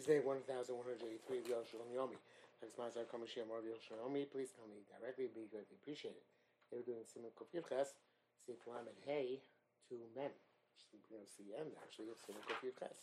is day 1183 of Yoshua Yomi. Thanks, Mazar Kamashia Mor Yoshua Yomi. Please tell me directly, be greatly appreciated. They were doing Simon Kofir Ches, Sif Lamed Hey, to men. You know, it's the end, actually, of Simon Kofir Ches.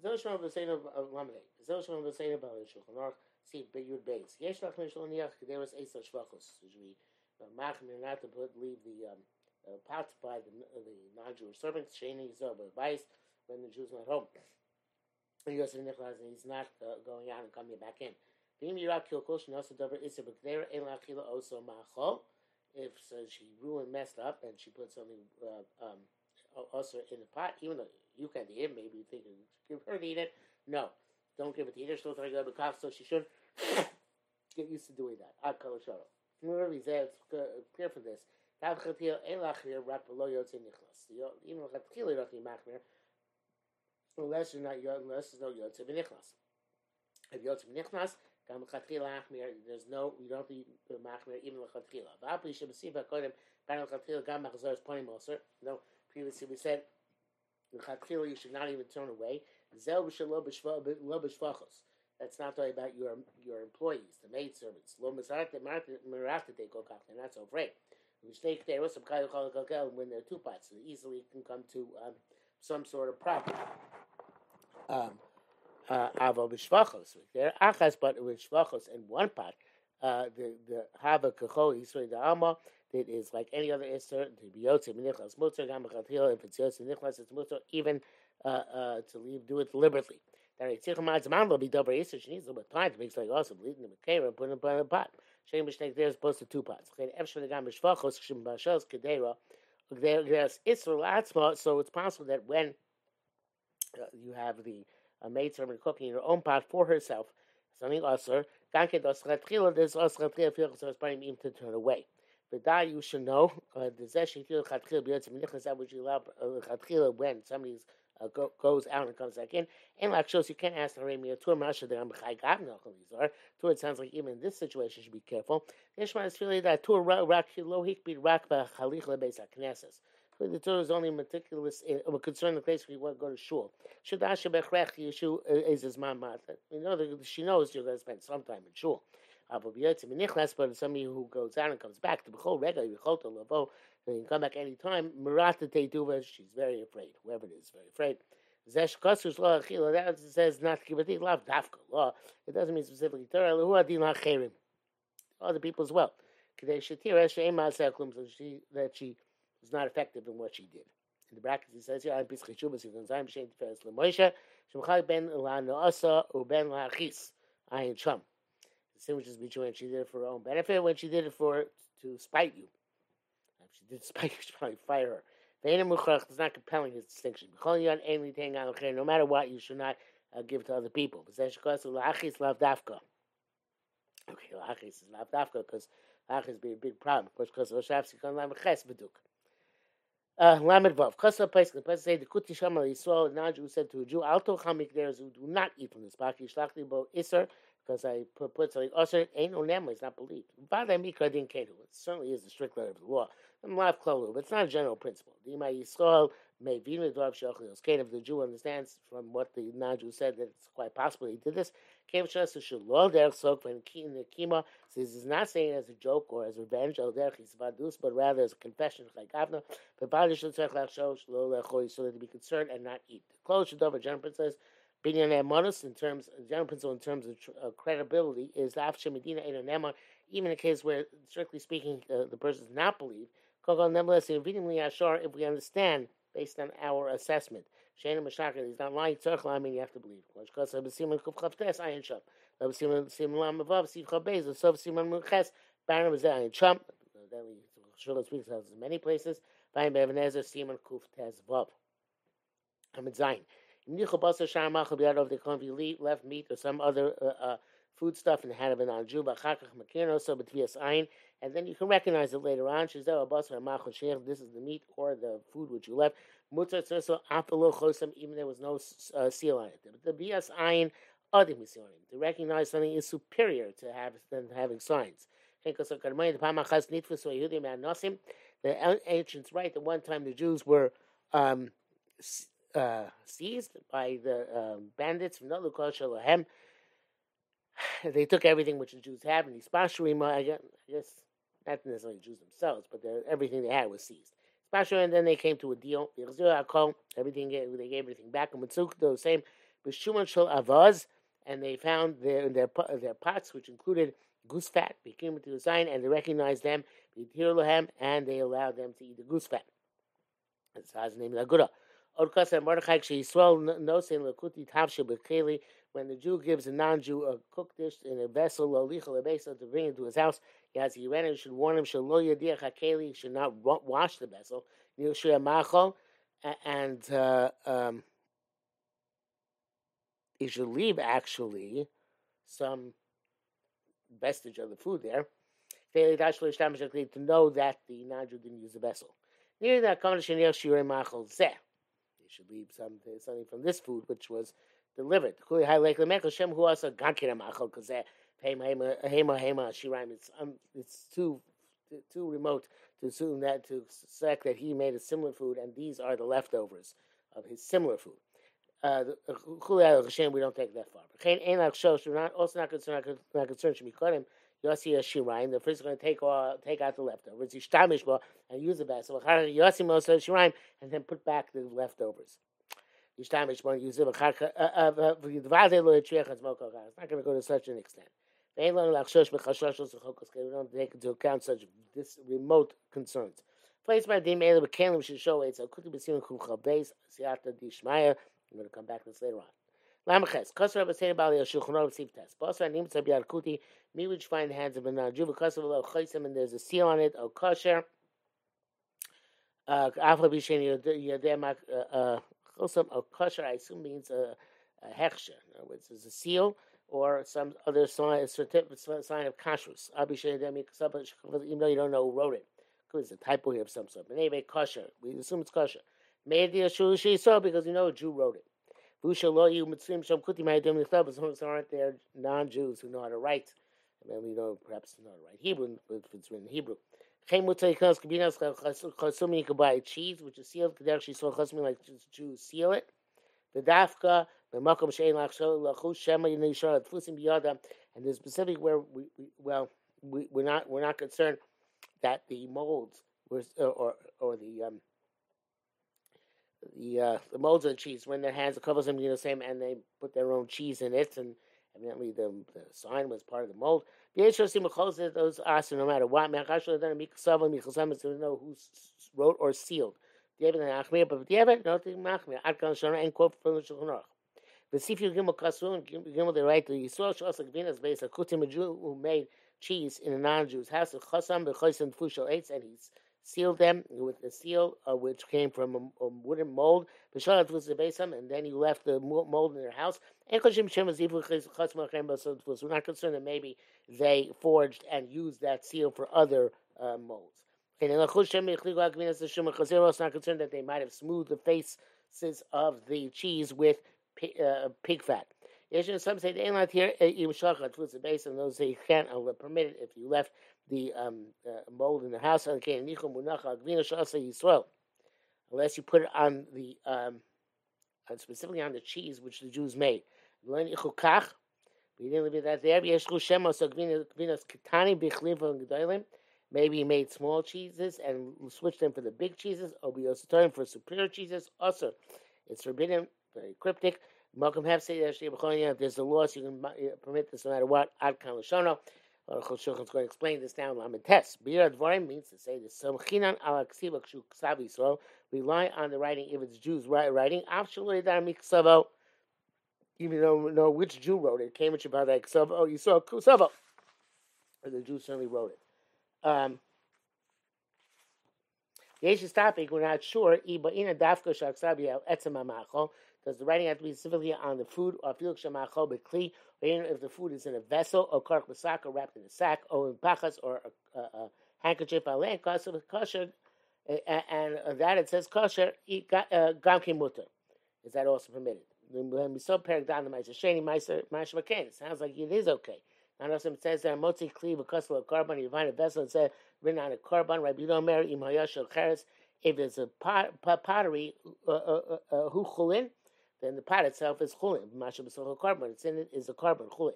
זהו שמעון בסיינו למדי, זהו שמעון בסיינו בעלי שולחן אורך, see Yud Beis. Yesh lach min shlo niach kederas eser shvachos. Should we machmir not to put leave the um, uh, by the, the non-Jewish servants? Sheni zob advice when the Jews went home. He And Yosef Nicholas and he's not uh, going out and coming back in. If so, she ruined, messed up, and she put something uh, um, also in the pot, even though you can eat it, maybe you think you give her to eat it. No, don't give it to her. To go so she should get used to doing that. Ad kol shoro. Remember, he said, clear for this. Tav chatil ein lachmir rak below yotze nichlas. Even chatil not machmir, unless you're not unless there's no yotze v'nichlas. If yotze v'nichlas, gam chatil lachmir, there's no you don't have to machmir even lechatchila. V'apli shebesiva kodim gan lechatchila gam machzor. No, previously we said lechatchila you should not even turn away. Zel b'shvachos. That's not talking about your your employees, the maid servants. Lo kach. They're not so afraid. Mistake there was some kind of when they're two pots, so easily can come to um, some sort of problem. Um, uh, avo b'shvachos. There achas, but with shvachos in one pot. Uh, the the hava kachol yisrael the alma that is like any other iser to be yotze minichlas mutter gam if it's yotze minichlas it's mutter even uh, uh, to leave do it deliberately. That a tzich mad zman will be double iser. She needs a little bit of time to make like awesome. Leading the and putting it in a pot. Shame mistake there is opposed to two pots. Okay, efshar the gam b'shvachos shim b'ashos kedera. There's isra latzma, so it's possible that when uh, you have the uh, maid servant cooking in her own pot for herself, something usher, danke das ratchila, there's us ratchila it's probably even to turn away. But that you should know, uh, the zesh feel chatchila b'yotzim nichlas that which you allow chatchila when somebody's uh, go, goes out and comes back in. And like shows you can't ask the Arabia tour Masha that I'm Tour it sounds like even in this situation should be careful. Ishmael is feeling that tour rak lohik be rak b'chalich lebeis haknesses. The Torah is only meticulous uh, concern the place where you want to go to shul. Shadasha bechrech yeshu uh, is his mom You know that she knows you're going to spend some time in shul. But somebody who goes out and comes back to b'chol rega b'chol to lavo and can come back any time. Teituva, she's very afraid. Whoever it is, very afraid. Zesh kasus lo achila. That says not kibbati lav dafka law. It doesn't mean specifically Torah. Hu adin hacherim. Other people as well. Kadei shetira she'ema seklum. So she that she was not effective in what she did. In the brackets, he says here, "I'm pischei shuvas yivon zayim shein teferes lemoisha shemchal ben la noasa u ben la achis ayin chum." Distinguishes between she did it for her own benefit, when she did it for to spite you she did spike, probably fire her. It's not compelling his distinction. No matter what, you should not uh, give to other people. Okay, lachis is lav dafka because lachis be a big problem. Because Roshafsi kan lam ches beduk. Uh, Lamed Vav. Pesach. The Pesach say the Kuti Shama Yisrael. Naju said to a Jew, "Alto chamik there is who do not eat from this baki. Shlachli bo because I put, put something usher ain't no name is not believed. Vada mikra din kedu. It certainly is a strict letter of the law. I'm lav klalu, but it's not a general principle. Dima Yisrael may the dvav shachlios. Kain if the Jew understands from what the non-Jew said that it's quite possible he did this. Kain shas shalol derech sok the kima says he's not saying as a joke or as revenge al derech yisvadus, but rather as a confession like avna. But bali shel tzarech lachshol shalol lechoi so that to be concerned and not eat. The close shadov a general principle says Binyan Emonus, in terms, general principle in terms of uh, credibility, is Afshe Medina Nema, even in a case where, strictly speaking, uh, the person does not believe. Nevertheless, if we understand based on our assessment, Shana Mashaka is not lying, I mean, you have to believe. Baron was we, speaks of many places. Bevenezer, Kuf Zayin if they come if left meat or some other uh, uh, food stuff and had been on juba and then you can recognize it later on. This is the meat or the food which you left. Even there was no uh, seal on it. The bias ayin to recognize something is superior to have than having signs. The ancients write that one time the Jews were um, uh, seized by the um, bandits from Notlukosh Shalahem. They took everything which the Jews had, and Ispashurima, I guess, not necessarily Jews themselves, but everything they had was seized. and then they came to a deal. Everything they gave everything back. And the same, Bishuman Shal Avaz, and they found their their their pots, which included goose fat, became to the sign, and they recognized them, and they allowed them to eat the goose fat. That's his name is Odkas and Mordechai Yisrael nosin lakuti tavshe bekeli. When the Jew gives a non-Jew a cooked dish in a vessel, lolicha lebesa to bring it to his house, he has he ran should warn him shelo yadiach hakeli should not wash the vessel. And uh, um, he should leave actually some vestige of the food there. To know that the non-Jew didn't use the vessel. Should leave some, something from this food which was delivered. It's um, it's too too remote to assume that to suspect that he made a similar food, and these are the leftovers of his similar food. Uh, we don't take that far. Also not concerned. Not concerned. Yossi Shiraim. The first is going to take all, take out the leftovers. Yishtamish and use the vessel. Yossi Mosa Shiraim and then put back the leftovers. Yishtamish use it. Uh, uh, uh, it's not going to go to such an extent. We don't take into account such this remote concerns. Placed by Dim Ela Bekalim should show it's a Kuti Basim Kumcha Beis Siata Dishmaya. I'm going to come back to this later on. Lamches. Kosar Rabbi Sein Bali Shulchan Aruch Siv Tes. Basar Nimtza Biar Kuti. Me which find hands of a non-Jew. Kosar Lo Chaysim and there's a seal on it. O kosher. Afla Bishen Yadem Chosam. O kosher I assume means a, a hechsher. In other words, there's a seal or some other sign, sign of kashrus. Abishen Yadem even though you don't know who wrote it. It's a typo here of some sort. But anyway, kosher. We assume it's kosher. Made the Ashur saw because you know a Jew wrote it. As long as there aren't there non-Jews who know how to write, and then we know perhaps know how to write Hebrew, if it's written in Hebrew. You could buy cheese, which is sealed. Actually, so chasmi like Jews seal it. The dafka, the makom shein lachu shema yisrael tfusim biyada, and there's specific where we, we well we, we're not we're not concerned that the molds were or or the um, the uh, the molds of the cheese when their hands covers them, you know, same, and they put their own cheese in it, and evidently the, the sign was part of the mold. Those asa, no matter what, to know who wrote or sealed. But the David, nothing machmir. Ad kan shana and quote from the Shulchan Aruch. The Sifir Gimel Kasun, Gimel the right to Yisrael Shos Gvinas based on Kutim a Jew who made cheese in a non-Jew's house. Chasam b'chosim fushal eitz, and he's sealed them with the seal, uh, which came from a, a wooden mold. was the and then he left the mold in their house. We're not concerned that maybe they forged and used that seal for other uh, molds. It's not concerned that they might have smoothed the faces of the cheese with uh, pig fat. Some say they ain't here. Based on those, you can't uh, permit it if you left the um, uh, mold in the house. Unless you put it on the um, specifically on the cheese which the Jews made. We didn't leave it that there. Maybe he made small cheeses and switched them for the big cheeses, or we also turn for superior cheeses. Also, it's forbidden, very cryptic. Malcolm say that there's a so you can permit this no matter what. Ad kan Aruch Shulchan is going to explain this now in Lamed Tes. Bir Dvarim means to say the Samchinan al Ksiva Kshu Ksav Yisrael. Rely on the writing if it's Jews writing. Absolutely, that Miksavo. Even though know which Jew wrote it, came with Shabbat Ksavo. Oh, you saw Ksavo. The Jew certainly wrote it. Um, Yesh's topic, we're not sure. Iba ina dafka shaksabi el etzem amachol. Does the writing have to be specifically on the food or filuk shemachol bekli if the food is in a vessel or kark or wrapped in a sack or in pachas or a, a, a handkerchief alen kosher and that it says kosher uh, gam mutter. Is that also permitted? When we saw perik down the ma'aser sheni ma'aser ma'aser It sounds like it is okay. Now, also it says there motzi kli because of a carbon. You find a vessel and say written on a carbon. Rabbi Yomer im hayashel cheres. If it's a pot, pot, pottery uh, uh, uh, uh, then the pot itself is chulin. Masha b'sochel carbon. It's in it is a carbon chulin.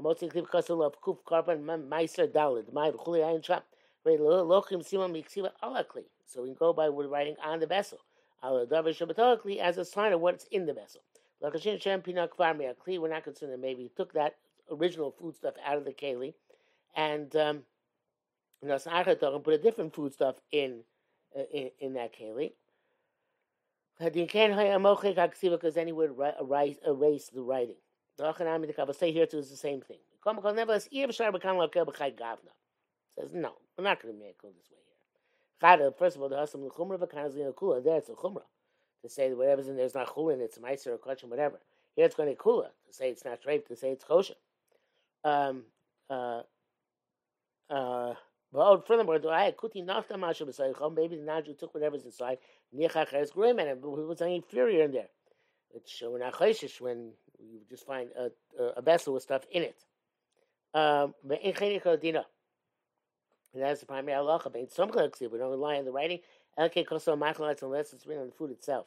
Amotzi kliv kasel of kuf carbon meiser dalid. My chulin ayin sham. Lochim simon miksiva alakli. So we can go by writing on the vessel. Al davar shabbatolakli as a sign of what's in the vessel. Lakashin shem pinak kvarmi akli. We're not concerned that maybe he took that original food stuff out of the keli, and um, and put a different food stuff in uh, in, in that keli. Because then he would erase, erase the writing. The say here too is the same thing. Says no, we're not going to make it this way here. First of all, the hasam l'chumra v'kanazlina kula. There it's a chumra to say whatever's in there is not chulin, it's meiser or kachim, whatever. Here it's going to kula to say it's not treif, to say it's kosher. Um, uh, uh, but furthermore, kuti nafta mashu b'saychom? Maybe the naju took whatever's inside. Nichach has growing and it was inferior in there. It's showing achayishish when you just find a, a, vessel with stuff in it. Um, but in dina. And that's the primary halacha. But some clerks we don't rely on the writing. Elke koso machlats unless it's written on the food itself.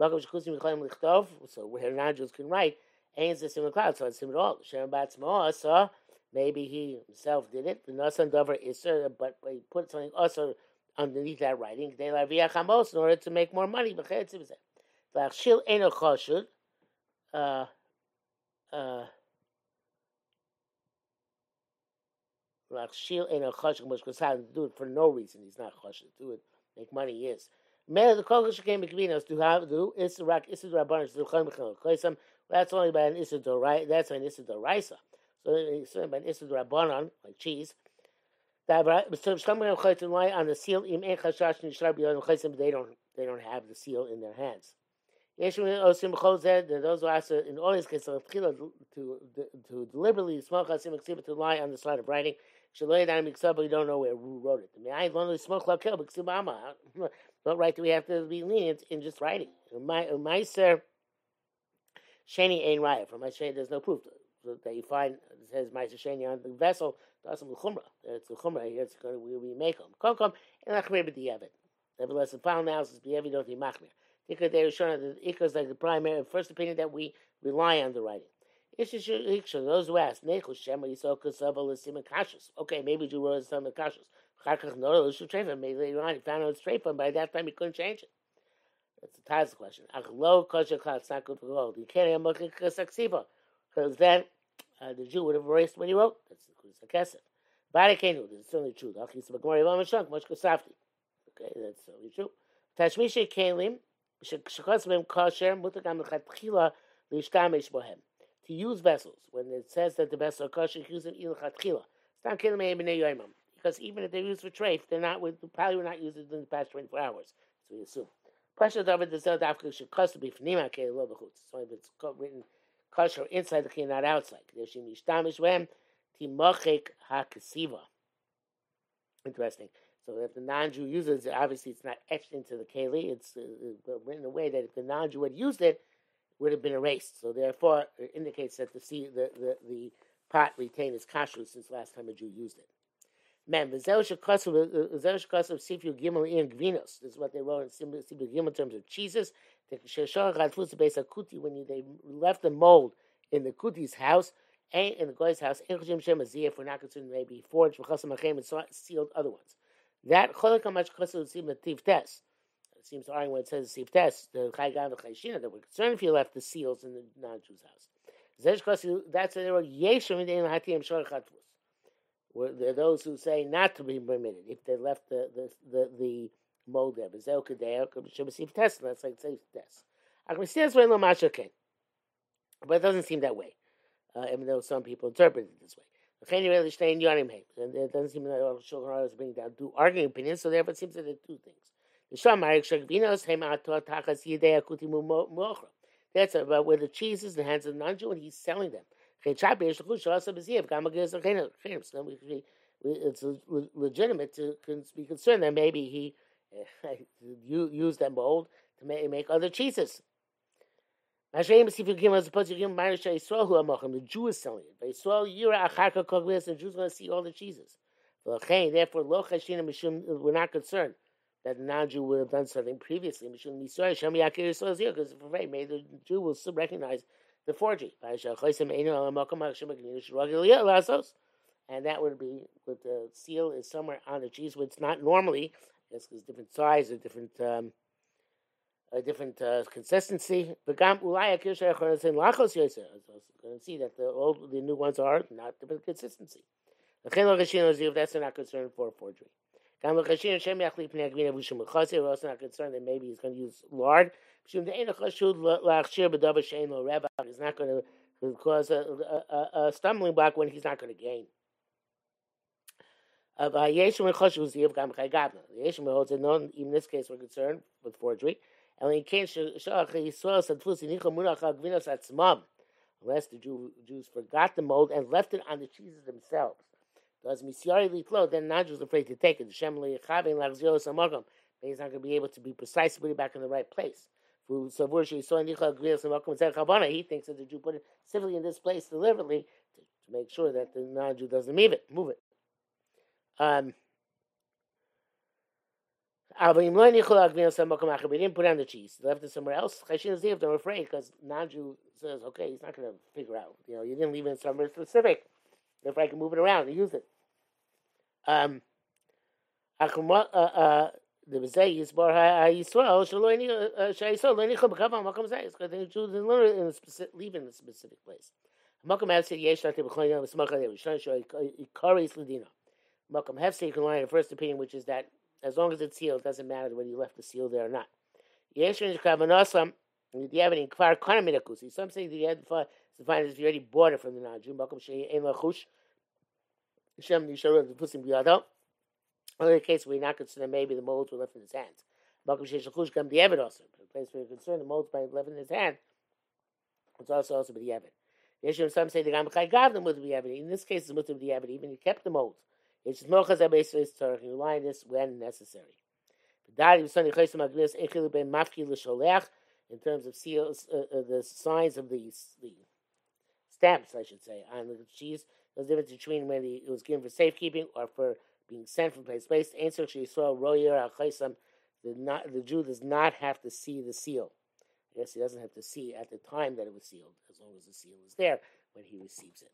Bakom shkusim yichayim lichtov. So where najus can write. Ain't the similar cloud, so it's similar at all. Shem bat saw maybe he himself did it. The nasan dover iser, but he put something also underneath that writing. They la chamos in order to make more money. V'achshil eno choshud. Uh, uh, Lachshil ain't a chashik much to do it for no reason. He's not chashik. Do it, make money. He is. Mele the kodesh came bekvinos to have do is rak is the rabbanon to chayim b'chayim that's only by an Isidor, right? That's an Isidor Raisa. So it's by an Isidor Rabbanon, like cheese. That on the seal They don't they don't have the seal in their hands. Those who ask in all these cases to to deliberately smoke asim to lie on the side of writing. But you don't know where who wrote it. I mean, I only smoke lakel b'ksib ama. Not right that we have to be lenient in just writing. My my sir. Sheni ain't raya. From my Sheni, there's no proof that you find says Ma'aser Sheni on the vessel. The chumrah. It's the chumrah. Here it's going to we make them. Come come and achmir b'diavad. Nevertheless, the final analysis b'diavad don't machmir. They showing that Ikar is like the primary first opinion that we rely on the writing. Those who ask, Okay, maybe you wrote some kashus. Maybe later on he found out it's treifa, by that time he couldn't change it. That's a Taz question. Achlo kosher klal, it's not good for gold. You can't have mokik saksiva. Because then uh, the Jew would have erased what he wrote. That's the kesef. Barikenu, this is certainly true. Achis b'gmor yavam shunk, mosh kosafti. Okay, that's certainly true. Tashmisha kelim, shekos b'hem kosher, mutakam l'chatchila l'ishtamish bohem. To use vessels, when it says that the vessel are kosher, use them ilchatchila. Stam kelim b'nei yoimam. Because even if they're used for treif, they're not, probably were not used in the past 24 hours. So we assume. Question of the Zel Dafka should cost to be Fnima Ke Lo Bechutz. So if it's written kosher inside the key, not outside. Interesting. So if the non-Jew uses it, obviously it's not etched into the keli. It's uh, written in a way that if the non-Jew had used it, it would have been erased. So therefore, it indicates that the the the, the pot retained its kashrut since last time a Jew used it. Man, V'zeu shekasav sifyu gimel in gvinos. This is what they wrote in sifyu gimel terms of cheeses. When they left the mold in the kuti's house and in the guy's house. Aziyah for not considering maybe forged and sealed other ones. That. It seems to argue when it says tiv tes the chaygan v'chayshina that we're concerned if you left the seals in the non-Jew's house. That's what they were yeshim in the shor chadfus there those who say not to be permitted if they left the the the, the mold there, is it okay there. But That's like safe test. But it doesn't seem that way, uh, even though some people interpret it this way. And it doesn't seem that all Shulchan is bringing down two arguing opinions, so therefore it seems that there are two things. That's about where the cheese is in the hands of the non-Jew and he's selling them. It's legitimate to be concerned that maybe he used them mold to make other cheeses. The Jew is selling it. Koglis, and Jews going to see all the cheeses. Therefore, we're not concerned that the non-Jew would have done something previously. Because maybe the Jew will still recognize the forgery. And that would be with the seal is somewhere on the cheese, which not normally, it's different size, a different um, a different uh, consistency. Echon lachos yoser. Going to see that the old, the new ones are not different consistency. If that's not concerned for forgery. Gam We're also not concerned that maybe he's going to use lard. He's not going to cause a, a, a stumbling block when he's not going to gain. Uh, Yeshua Choshu Ziv Gam Chaygadna. Yeshua holds that no, even in this case, we're concerned with forgery. And when he came, Shlach Yisrael said, "Fusinicha Murach Agvinos Atzmaam." Unless the Jew, Jews forgot the mold and left it on the cheeses themselves. Does Misyari Litlo, then not just afraid to take it. The Shem Lechavin Lachzios Amagam. He's not going to be able to be precise to put it back in the right place. So he thinks that the Jew put it simply in this place deliberately to make sure that the non-Jew doesn't move it. Move it. Um, we didn't put on the cheese. They left it somewhere else. Chashin they're afraid because non-Jew says, okay, he's not going to figure out. You know, you didn't leave it somewhere specific. They're I can move it around and use it. Um, uh, uh, the HaYisrael Shaloi Shayisrael Lo Nichol B'Kavam Makam Zayis because the Jews didn't learn in a specific, leave in a specific place. Makam Have said Yesh Nati B'Choyim B'Smach Hadei Rishon Shoy Ikari Slidina. Makam Hefse you can learn the first opinion which is that as long as it's sealed, it doesn't matter whether you left the seal there or not. Some say that you had to find if you already bought it from the non-Jew. Makom Shei Ein Lachush. Shem Nisharu the Pusim Biyado. Only the case you're not concerned maybe the molds were left in his hands. Makom Shei Shachush Kam Diavad also. The place where you're concerned the molds might have left in his hand. It's also also the Diavad. Yeshua some say the got them with the Diavad. In this case, it's with the Diavad. Even he kept the molds. It's mochas abeis tzarich. You line this when necessary. In terms of seals, uh, uh, the signs of the, the stamps, I should say, on the cheese, there's a difference between when it was given for safekeeping or for being sent from place to place. Answer royer not the Jew does not have to see the seal. I guess he doesn't have to see at the time that it was sealed, as long as the seal is there when he receives it.